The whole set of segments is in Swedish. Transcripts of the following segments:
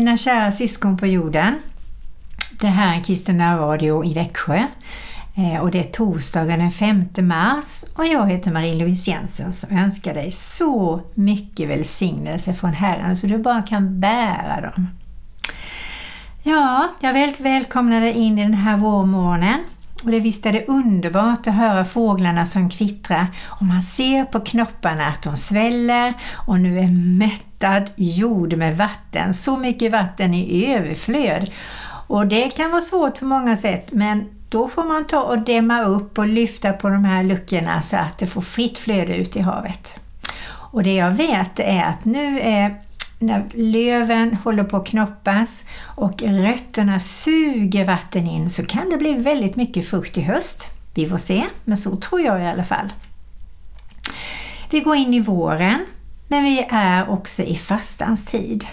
Mina kära syskon på jorden. Det här är Kristina Radio i Växjö. Eh, och det är torsdagen den 5 mars. Och jag heter Marie-Louise Jensen som önskar dig så mycket välsignelse från Herren så du bara kan bära dem. Ja, jag väl välkomnar dig in i den här vårmorgonen. Och det visst är det underbart att höra fåglarna som kvittrar. Och man ser på knopparna att de sväller. Och nu är mättad jord med vatten. Så mycket vatten i överflöd. Och det kan vara svårt på många sätt men då får man ta och dämma upp och lyfta på de här luckorna så att det får fritt flöde ut i havet. Och det jag vet är att nu är när löven håller på att knoppas och rötterna suger vatten in så kan det bli väldigt mycket frukt i höst. Vi får se, men så tror jag i alla fall. Vi går in i våren, men vi är också i fastans tid.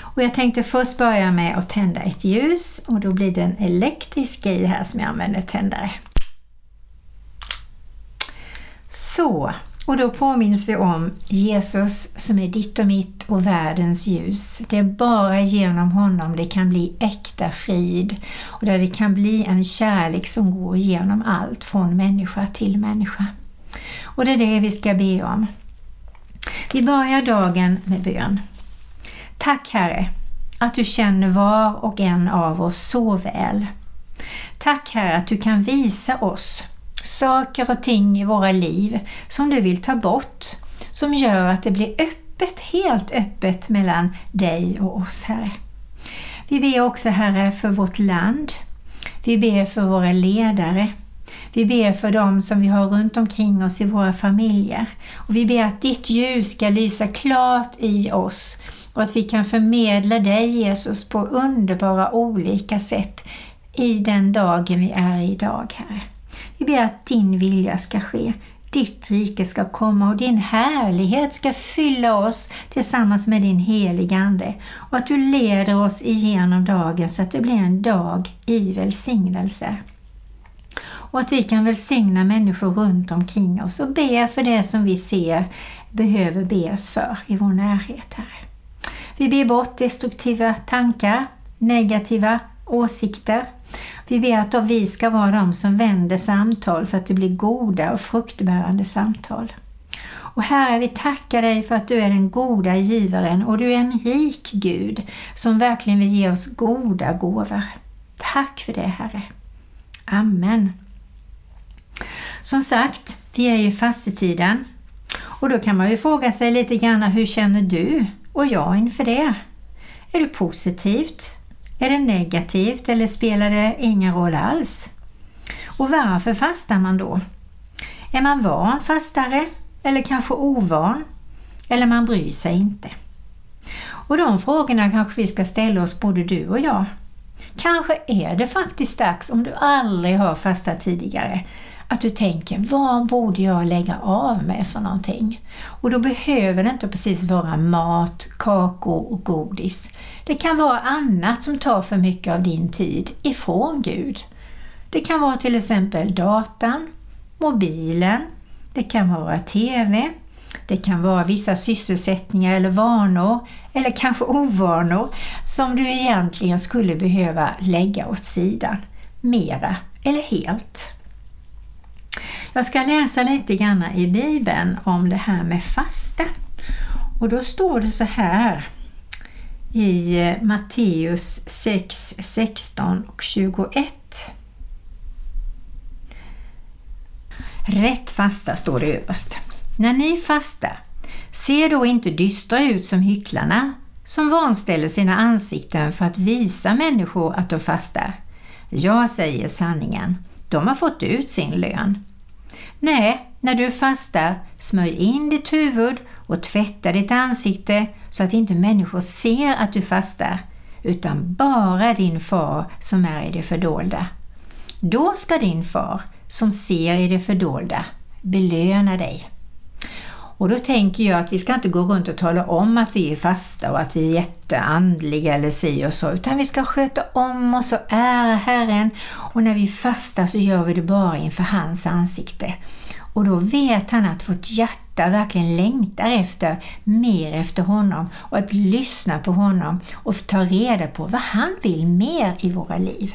Och jag tänkte först börja med att tända ett ljus och då blir det en elektrisk grej här som jag använder tändare. Så, och då påminns vi om Jesus som är ditt och mitt och världens ljus. Det är bara genom honom det kan bli äkta frid och där det kan bli en kärlek som går genom allt från människa till människa. Och det är det vi ska be om. Vi börjar dagen med bön. Tack Herre att du känner var och en av oss så väl. Tack Herre att du kan visa oss saker och ting i våra liv som du vill ta bort, som gör att det blir öppet, helt öppet mellan dig och oss Herre. Vi ber också Herre för vårt land. Vi ber för våra ledare. Vi ber för dem som vi har runt omkring oss i våra familjer. Och vi ber att ditt ljus ska lysa klart i oss och att vi kan förmedla dig Jesus på underbara olika sätt i den dagen vi är i idag, Herre. Vi ber att din vilja ska ske, ditt rike ska komma och din härlighet ska fylla oss tillsammans med din heliga Ande och att du leder oss igenom dagen så att det blir en dag i välsignelse. Och att vi kan välsigna människor runt omkring oss och be för det som vi ser behöver bes för i vår närhet här. Vi ber bort destruktiva tankar, negativa åsikter. Vi ber att vi ska vara de som vänder samtal så att det blir goda och fruktbärande samtal. Och Herre, vi tackar dig för att du är den goda givaren och du är en rik Gud som verkligen vill ge oss goda gåvor. Tack för det Herre. Amen. Som sagt, vi är i fastetiden och då kan man ju fråga sig lite grann hur känner du och jag inför det? Är det positivt är det negativt eller spelar det ingen roll alls? Och varför fastar man då? Är man van fastare eller kanske ovan? Eller man bryr sig inte? Och de frågorna kanske vi ska ställa oss både du och jag. Kanske är det faktiskt dags om du aldrig har fastat tidigare att du tänker vad borde jag lägga av med för någonting? Och då behöver det inte precis vara mat, kakor och godis. Det kan vara annat som tar för mycket av din tid ifrån Gud. Det kan vara till exempel datan, mobilen, det kan vara TV, det kan vara vissa sysselsättningar eller vanor eller kanske ovanor som du egentligen skulle behöva lägga åt sidan, mera eller helt. Jag ska läsa lite grann i Bibeln om det här med fasta. Och då står det så här i eh, Matteus 6, 16 och 21. Rätt fasta står det överst. När ni fastar, se då inte dystra ut som hycklarna som vanställer sina ansikten för att visa människor att de fastar. Jag säger sanningen, de har fått ut sin lön. Nej, när du fastar, smörj in ditt huvud och tvätta ditt ansikte så att inte människor ser att du fastar, utan bara din far som är i det fördolda. Då ska din far som ser i det fördolda belöna dig. Och då tänker jag att vi ska inte gå runt och tala om att vi är fasta och att vi är jätteandliga eller si och så, utan vi ska sköta om oss och ära Herren och när vi fastar så gör vi det bara inför hans ansikte. Och då vet han att vårt hjärta verkligen längtar efter mer efter honom och att lyssna på honom och ta reda på vad han vill mer i våra liv.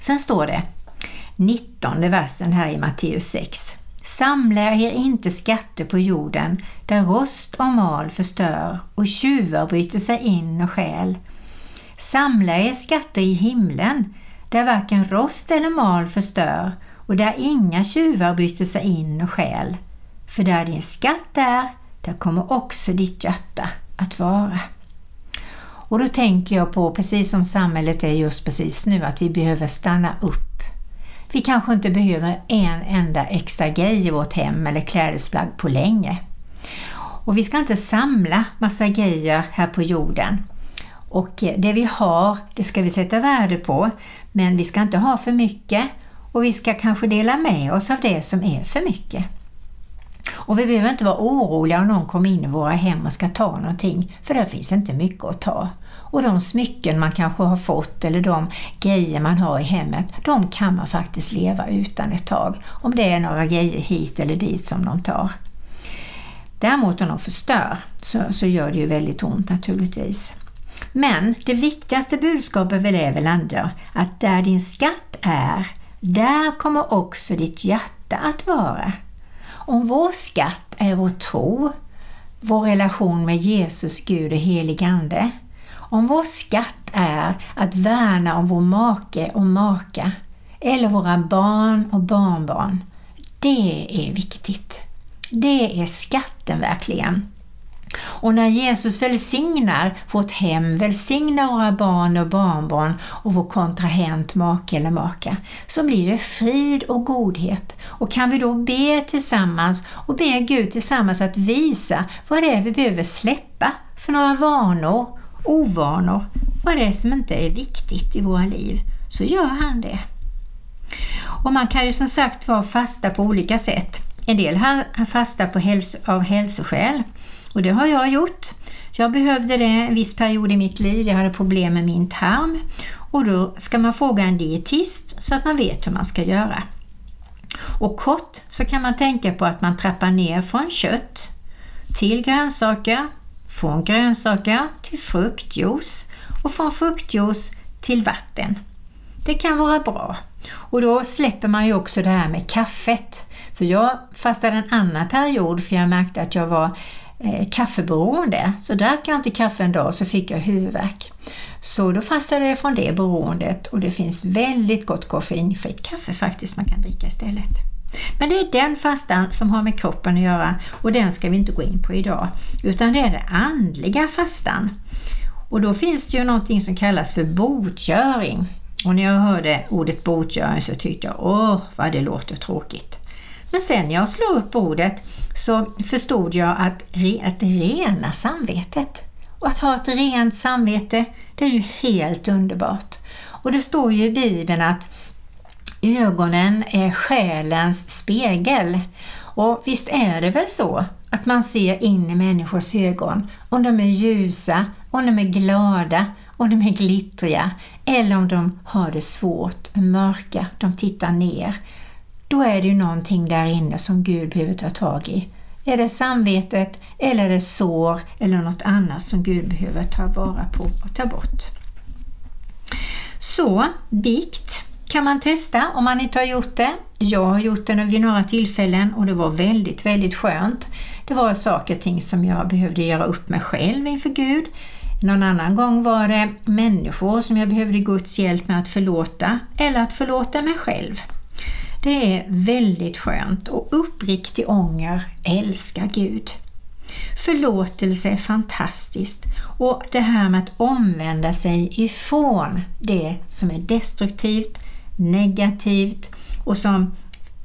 Sen står det 19 versen här i Matteus 6. Samla er inte skatter på jorden där rost och mal förstör och tjuvar bryter sig in och stjäl. Samla er skatter i himlen där varken rost eller mal förstör och där inga tjuvar bryter sig in och stjäl. För där din skatt är, där kommer också ditt hjärta att vara. Och då tänker jag på, precis som samhället är just precis nu, att vi behöver stanna upp. Vi kanske inte behöver en enda extra grej i vårt hem eller klädesplagg på länge. Och vi ska inte samla massa grejer här på jorden. Och det vi har, det ska vi sätta värde på, men vi ska inte ha för mycket och vi ska kanske dela med oss av det som är för mycket. Och vi behöver inte vara oroliga om någon kommer in i våra hem och ska ta någonting, för det finns inte mycket att ta. Och de smycken man kanske har fått eller de grejer man har i hemmet, de kan man faktiskt leva utan ett tag. Om det är några grejer hit eller dit som de tar. Däremot om de förstör så, så gör det ju väldigt ont naturligtvis. Men det viktigaste budskapet väl är väl ändå att där din skatt är, där kommer också ditt hjärta att vara. Om vår skatt är vår tro, vår relation med Jesus, Gud och helig Ande, om vår skatt är att värna om vår make och maka eller våra barn och barnbarn, det är viktigt. Det är skatten verkligen. Och när Jesus välsignar vårt hem, välsignar våra barn och barnbarn och vår kontrahent, make eller maka, så blir det frid och godhet. Och kan vi då be tillsammans och be Gud tillsammans att visa vad det är vi behöver släppa för några vanor, ovanor, vad det är som inte är viktigt i våra liv, så gör han det. Och man kan ju som sagt vara fasta på olika sätt. En del har fasta på hälso, av hälsoskäl och det har jag gjort. Jag behövde det en viss period i mitt liv. Jag hade problem med min tarm och då ska man fråga en dietist så att man vet hur man ska göra. Och kort så kan man tänka på att man trappar ner från kött till grönsaker, från grönsaker till fruktjuice och från fruktjuice till vatten. Det kan vara bra. Och då släpper man ju också det här med kaffet. För jag fastade en annan period för jag märkte att jag var eh, kaffeberoende. Så drack jag inte kaffe en dag så fick jag huvudvärk. Så då fastade jag från det beroendet och det finns väldigt gott koffeinfritt kaffe faktiskt man kan dricka istället. Men det är den fastan som har med kroppen att göra och den ska vi inte gå in på idag. Utan det är den andliga fastan. Och då finns det ju någonting som kallas för botgöring. Och när jag hörde ordet botgöring så tyckte jag, åh vad det låter tråkigt. Men sen när jag slog upp ordet så förstod jag att, att rena samvetet. Och att ha ett rent samvete, det är ju helt underbart. Och det står ju i Bibeln att ögonen är själens spegel. Och visst är det väl så att man ser in i människors ögon om de är ljusa, om de är glada, om de är glittriga eller om de har det svårt, mörka, de tittar ner då är det ju någonting där inne som Gud behöver ta tag i. Är det samvetet eller är det sår eller något annat som Gud behöver ta vara på och ta bort? Så, bikt kan man testa om man inte har gjort det. Jag har gjort det vid några tillfällen och det var väldigt, väldigt skönt. Det var saker och ting som jag behövde göra upp med själv inför Gud. Någon annan gång var det människor som jag behövde Guds hjälp med att förlåta eller att förlåta mig själv. Det är väldigt skönt och uppriktig ånger älskar Gud. Förlåtelse är fantastiskt och det här med att omvända sig ifrån det som är destruktivt, negativt och som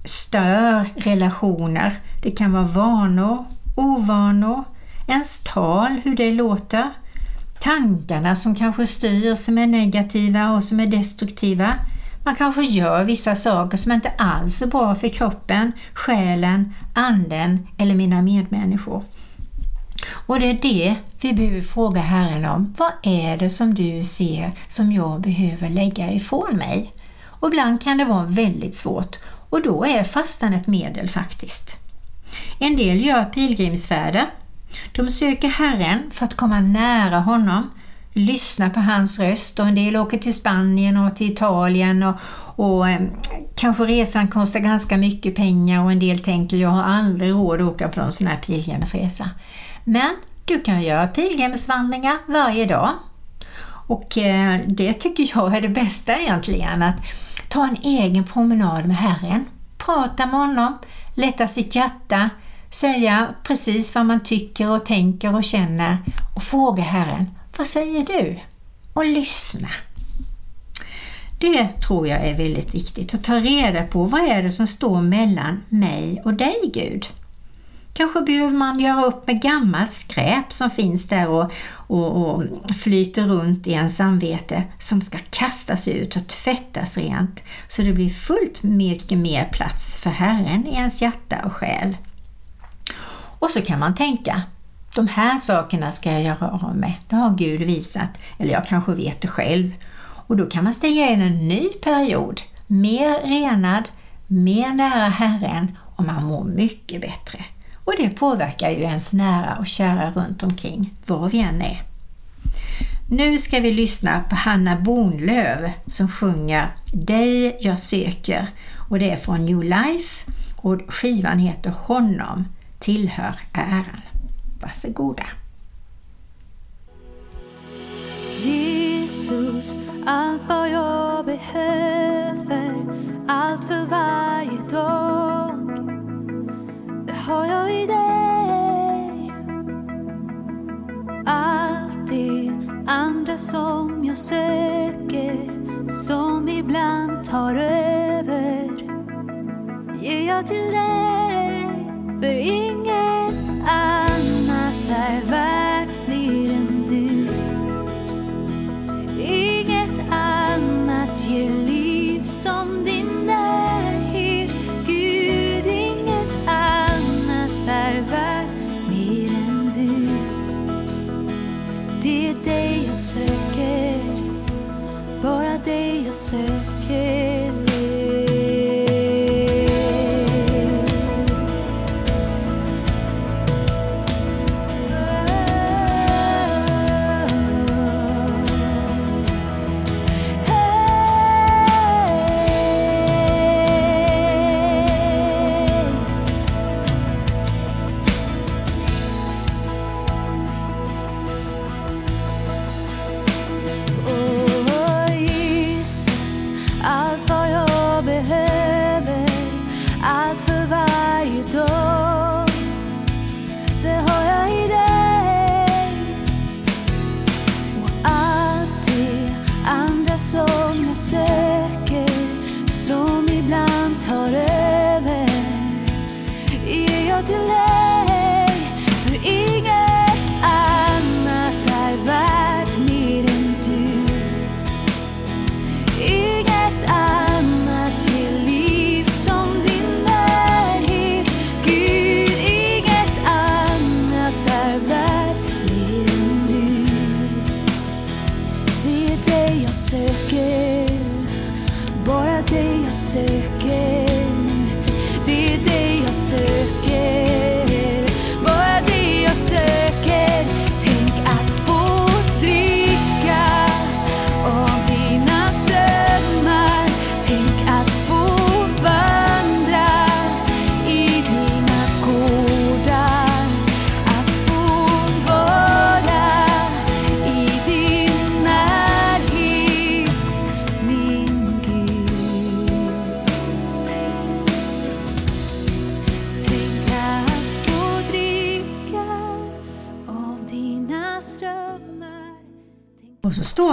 stör relationer. Det kan vara vanor, ovanor, ens tal, hur det låter, tankarna som kanske styr som är negativa och som är destruktiva man kanske gör vissa saker som inte alls är bra för kroppen, själen, anden eller mina medmänniskor. Och det är det vi behöver fråga Herren om. Vad är det som du ser som jag behöver lägga ifrån mig? Och ibland kan det vara väldigt svårt Och då är fastan ett medel faktiskt. En del gör pilgrimsfärder. De söker Herren för att komma nära honom, lyssna på hans röst och en del åker till Spanien och till Italien och, och eh, kanske resan kostar ganska mycket pengar och en del tänker jag har aldrig råd att åka på en sån här pilgrimsresa. Men du kan göra pilgrimsvandringar varje dag. Och eh, det tycker jag är det bästa egentligen, att ta en egen promenad med Herren. Prata med honom, lätta sitt hjärta, säga precis vad man tycker och tänker och känner och fråga Herren, vad säger du? Och lyssna. Det tror jag är väldigt viktigt att ta reda på vad är det som står mellan mig och dig Gud. Kanske behöver man göra upp med gammalt skräp som finns där och, och, och flyter runt i ens samvete som ska kastas ut och tvättas rent så det blir fullt mycket mer plats för Herren i ens hjärta och själ. Och så kan man tänka, de här sakerna ska jag göra av med. Det har Gud visat, eller jag kanske vet det själv. Och då kan man stiga in en ny period, mer renad, mer nära Herren och man mår mycket bättre. Och det påverkar ju ens nära och kära runt omkring, var vi än är. Nu ska vi lyssna på Hanna Bornlöv som sjunger Dig jag söker och det är från New Life och skivan heter Honom tillhör äran. Varsågoda. Jesus, allt vad jag behöver, allt för varje dag, har jag i dig. Allt det andra som jag söker, som ibland tar över, ger jag till dig, för ingen allt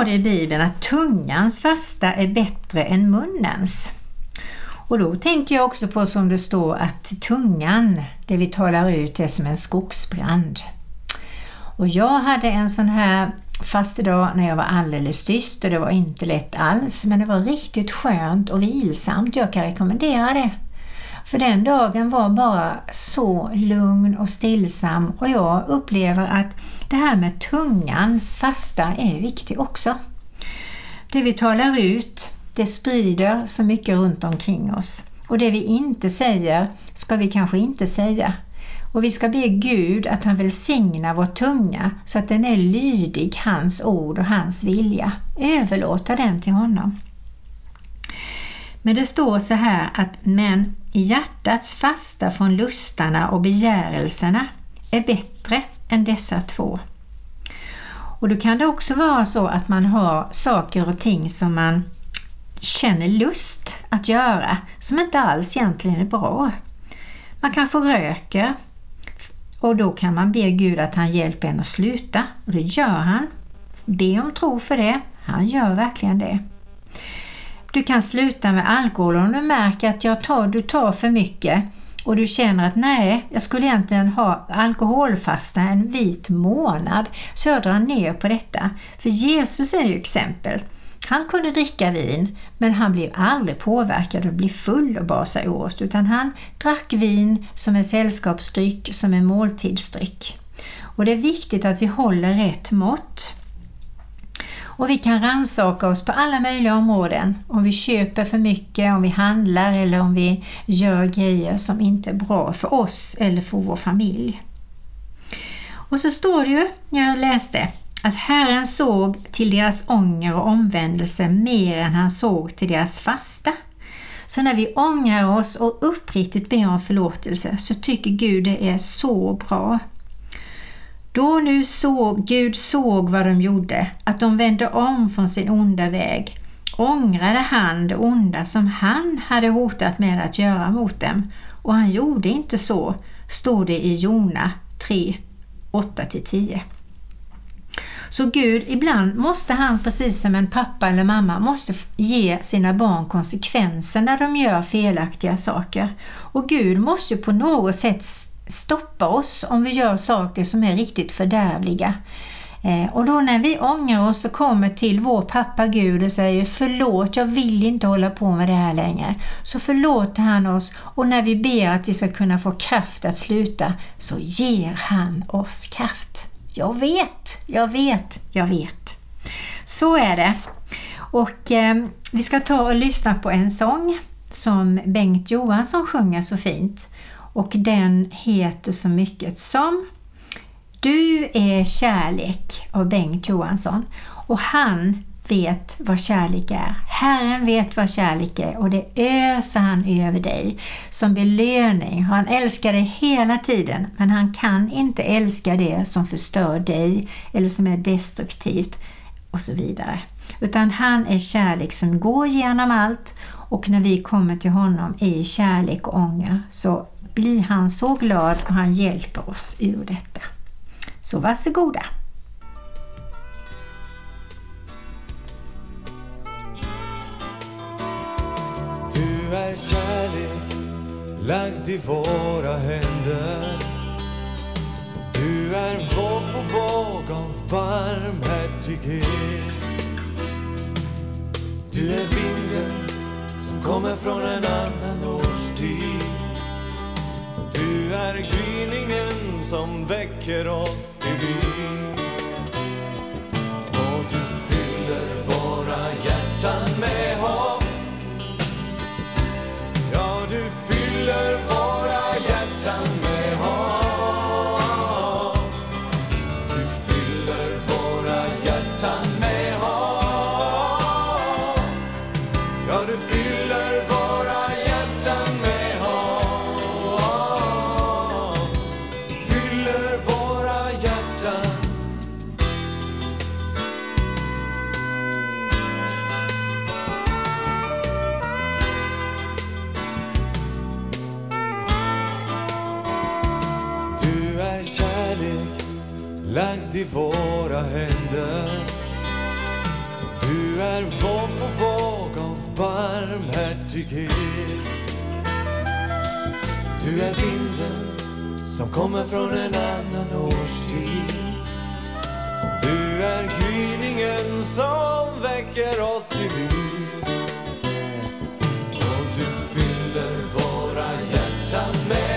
står det i Bibeln att tungans fasta är bättre än munnens. Och då tänker jag också på som det står att tungan, det vi talar ut, är som en skogsbrand. Och jag hade en sån här fastedag när jag var alldeles tyst och det var inte lätt alls men det var riktigt skönt och vilsamt. Jag kan rekommendera det. För den dagen var bara så lugn och stillsam och jag upplever att det här med tungans fasta är viktigt också. Det vi talar ut, det sprider så mycket runt omkring oss. Och det vi inte säger ska vi kanske inte säga. Och vi ska be Gud att han välsignar vår tunga så att den är lydig hans ord och hans vilja. Överlåta den till honom. Men det står så här att men hjärtats fasta från lustarna och begärelserna är bättre än dessa två. Och då kan det också vara så att man har saker och ting som man känner lust att göra som inte alls egentligen är bra. Man kanske röker och då kan man be Gud att han hjälper en att sluta och det gör han. Be om tro för det. Han gör verkligen det. Du kan sluta med alkohol om du märker att jag tar, du tar för mycket och du känner att nej, jag skulle egentligen ha alkoholfasta en vit månad så jag drar ner på detta. För Jesus är ju exempel. Han kunde dricka vin men han blev aldrig påverkad och blev full och bar sig åt utan han drack vin som en sällskapsdryck, som en måltidsdryck. Och det är viktigt att vi håller rätt mått. Och vi kan rannsaka oss på alla möjliga områden. Om vi köper för mycket, om vi handlar eller om vi gör grejer som inte är bra för oss eller för vår familj. Och så står det ju, när jag läste, att Herren såg till deras ånger och omvändelse mer än han såg till deras fasta. Så när vi ångrar oss och uppriktigt ber om förlåtelse så tycker Gud det är så bra. Då nu såg Gud såg vad de gjorde, att de vände om från sin onda väg, ångrade han det onda som han hade hotat med att göra mot dem. Och han gjorde inte så, står det i Jona 3, 8-10. Så Gud, ibland måste han precis som en pappa eller mamma måste ge sina barn konsekvenser när de gör felaktiga saker. Och Gud måste på något sätt stoppa oss om vi gör saker som är riktigt fördärvliga. Eh, och då när vi ångrar oss och kommer till vår pappa Gud och säger förlåt, jag vill inte hålla på med det här längre. Så förlåter han oss och när vi ber att vi ska kunna få kraft att sluta så ger han oss kraft. Jag vet, jag vet, jag vet. Så är det. Och eh, vi ska ta och lyssna på en sång som Bengt Johansson sjunger så fint. Och den heter så mycket som Du är kärlek av Bengt Johansson. Och han vet vad kärlek är. Herren vet vad kärlek är och det öser han över dig som belöning. Han älskar dig hela tiden men han kan inte älska det som förstör dig eller som är destruktivt och så vidare. Utan han är kärlek som går genom allt och när vi kommer till honom i kärlek och ånger så blir han så glad och han hjälper oss ur detta. Så varsågoda! Du är kärlek lagd i våra händer Du är våg på våg av barmhärtighet Du är vinden som kommer från en annan årstid du är gryningen som väcker oss till liv. Barmhärtighet Du är vinden som kommer från en annan årstid. Du är gryningen som väcker oss till liv. Och du fyller våra hjärtan med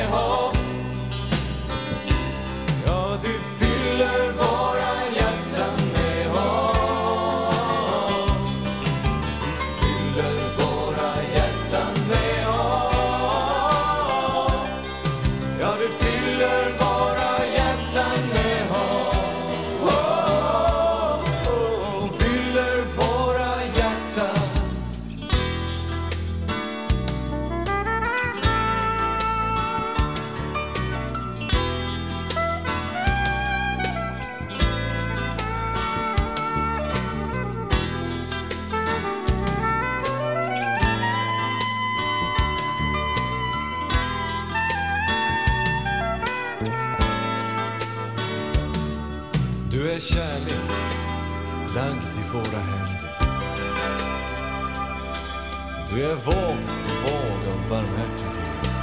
Du är våg på våg av barmhärtighet.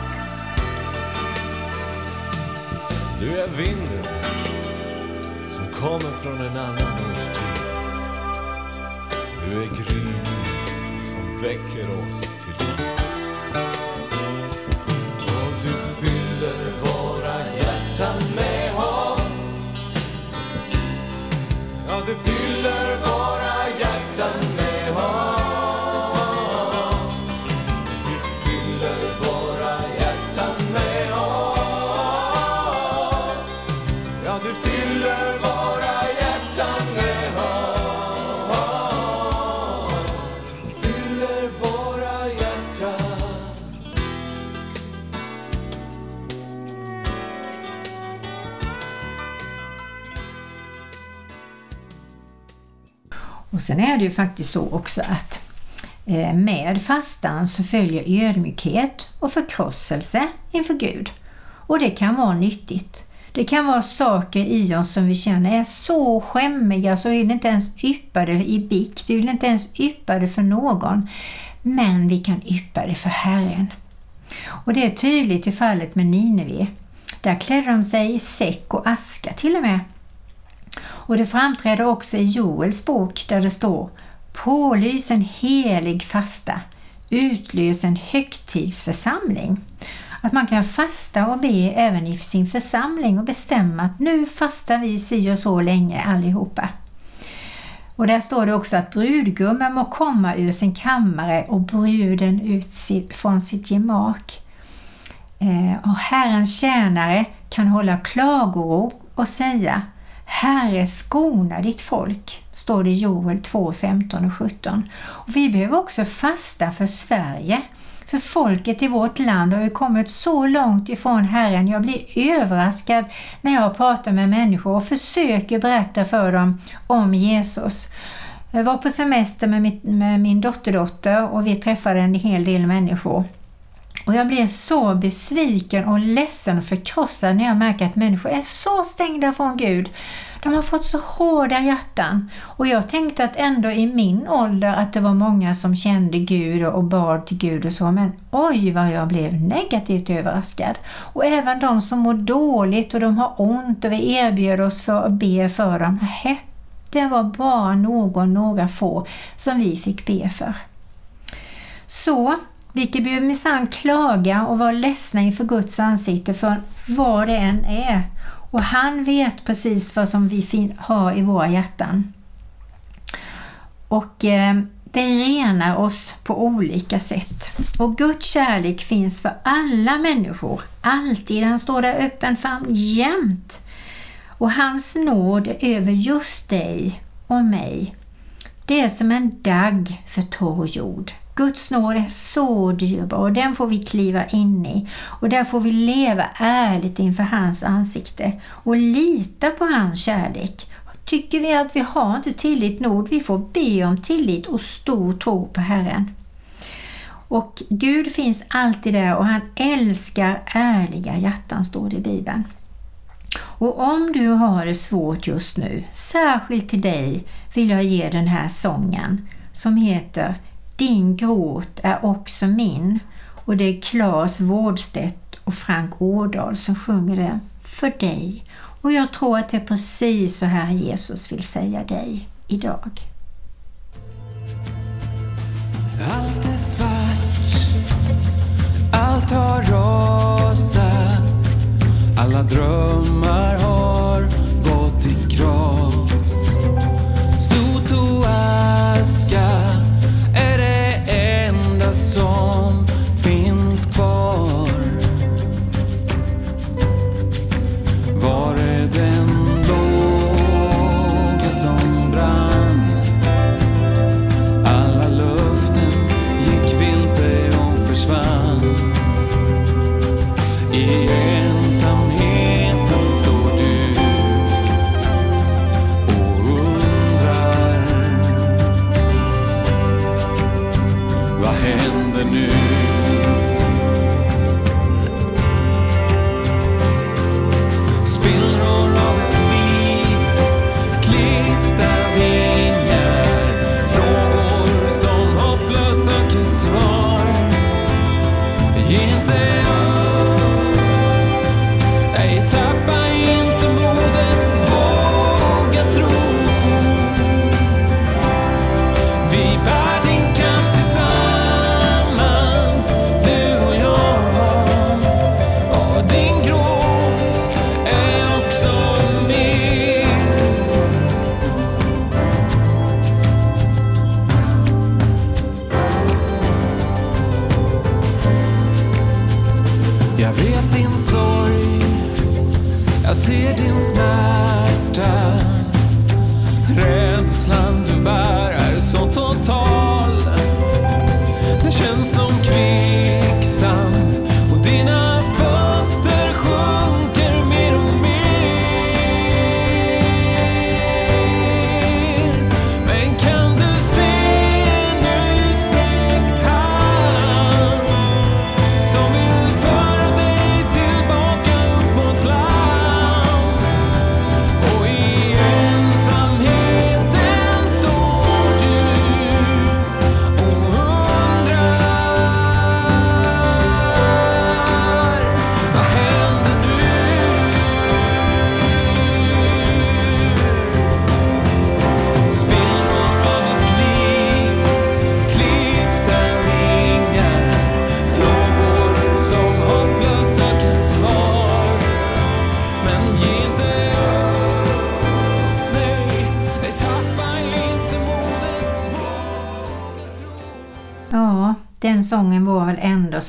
Du är vinden som kommer från en annan årstid. Du är gryningen som väcker oss Och sen är det ju faktiskt så också att eh, med fastan så följer ödmjukhet och förkrosselse inför Gud. Och det kan vara nyttigt. Det kan vara saker i oss som vi känner är så skämmiga så vi vill inte ens yppa det i bikt, vi vill inte ens yppa det för någon. Men vi kan yppa det för Herren. Och det är tydligt i fallet med Nineve. Där klädde de sig i säck och aska till och med. Och det framträder också i Joels bok där det står Pålys en helig fasta, utlös en högtidsförsamling. Att man kan fasta och be även i sin församling och bestämma att nu fastar vi si och så länge allihopa. Och där står det också att brudgummen må komma ur sin kammare och bruden ut från sitt gemak. Eh, och Herrens tjänare kan hålla klagoro och säga Herre skona ditt folk, står det i Joel 2, 15 och 17. Och vi behöver också fasta för Sverige. För folket i vårt land har ju kommit så långt ifrån Herren. Jag blir överraskad när jag pratar med människor och försöker berätta för dem om Jesus. Jag var på semester med, med min dotterdotter och vi träffade en hel del människor. Och jag blir så besviken och ledsen och förkrossad när jag märker att människor är så stängda från Gud. De har fått så hårda hjärtan. Och jag tänkte att ändå i min ålder att det var många som kände Gud och bad till Gud och så. Men oj vad jag blev negativt överraskad. Och även de som mår dåligt och de har ont och vi erbjöd oss för att be för dem. Nähä, det var bara någon, några få som vi fick be för. Så vi behöver minsann klaga och vara ledsna inför Guds ansikte för vad det än är. Och han vet precis vad som vi har i våra hjärtan. Och eh, det renar oss på olika sätt. Och Guds kärlek finns för alla människor. Alltid. Han står där öppen fram jämt. Och hans nåd över just dig och mig. Det är som en dagg för torr jord. Guds nåd är så dyrbar och den får vi kliva in i och där får vi leva ärligt inför hans ansikte och lita på hans kärlek. Tycker vi att vi har inte tillit nog, vi får be om tillit och stor tro på Herren. Och Gud finns alltid där och han älskar ärliga hjärtan står det i Bibeln. Och om du har det svårt just nu, särskilt till dig vill jag ge den här sången som heter din gråt är också min och det är Claes Vårdstedt och Frank Årdal som sjunger den. för dig. Och jag tror att det är precis så här Jesus vill säga dig idag. Allt är svart, allt har rasat, alla drömmar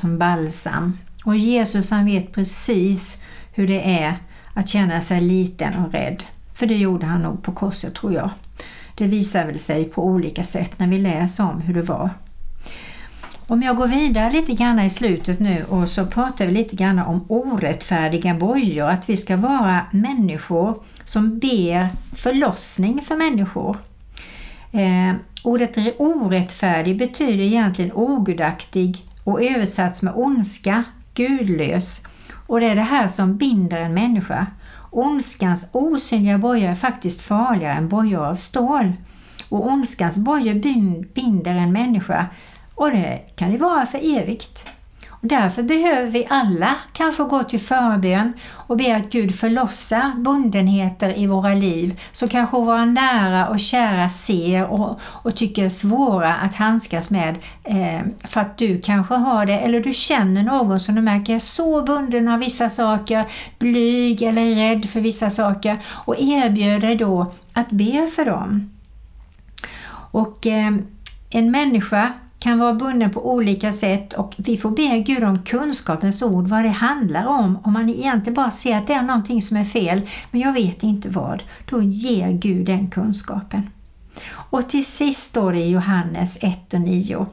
som balsam. Och Jesus han vet precis hur det är att känna sig liten och rädd. För det gjorde han nog på korset tror jag. Det visar väl sig på olika sätt när vi läser om hur det var. Om jag går vidare lite grann i slutet nu och så pratar vi lite grann om orättfärdiga bojor, att vi ska vara människor som ber förlossning för människor. Eh, ordet orättfärdig betyder egentligen ogudaktig och översatts med ondska, gudlös. Och det är det här som binder en människa. Ondskans osynliga bojor är faktiskt farligare än bojor av stål. Och ondskans bojor binder en människa och det kan det vara för evigt. Därför behöver vi alla kanske gå till förbön och be att Gud förlossa bundenheter i våra liv så kanske våra nära och kära ser och, och tycker är svåra att handskas med eh, för att du kanske har det eller du känner någon som du märker är så bunden av vissa saker, blyg eller rädd för vissa saker och erbjuder då att be för dem. Och eh, en människa kan vara bunden på olika sätt och vi får be Gud om kunskapens ord, vad det handlar om. Om man egentligen bara ser att det är någonting som är fel, men jag vet inte vad, då ger Gud den kunskapen. Och till sist står det i Johannes 1 och 9.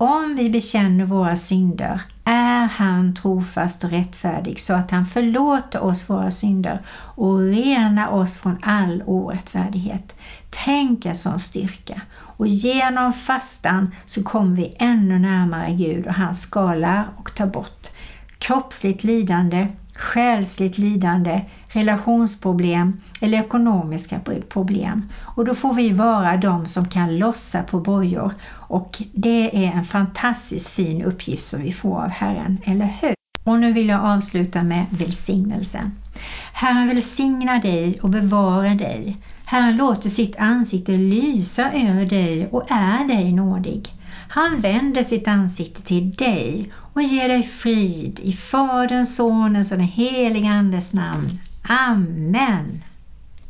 Om vi bekänner våra synder är han trofast och rättfärdig så att han förlåter oss våra synder och renar oss från all orättfärdighet. Tänk en sån styrka och genom fastan så kommer vi ännu närmare Gud och han skalar och tar bort kroppsligt lidande, själsligt lidande, relationsproblem eller ekonomiska problem. Och då får vi vara de som kan lossa på bojor och det är en fantastiskt fin uppgift som vi får av Herren, eller hur? Och nu vill jag avsluta med välsignelsen. Herren välsigna dig och bevara dig. Herren låter sitt ansikte lysa över dig och är dig nådig. Han vänder sitt ansikte till dig och ger dig frid i Faderns, Sonens och den helige Andes namn. Amen.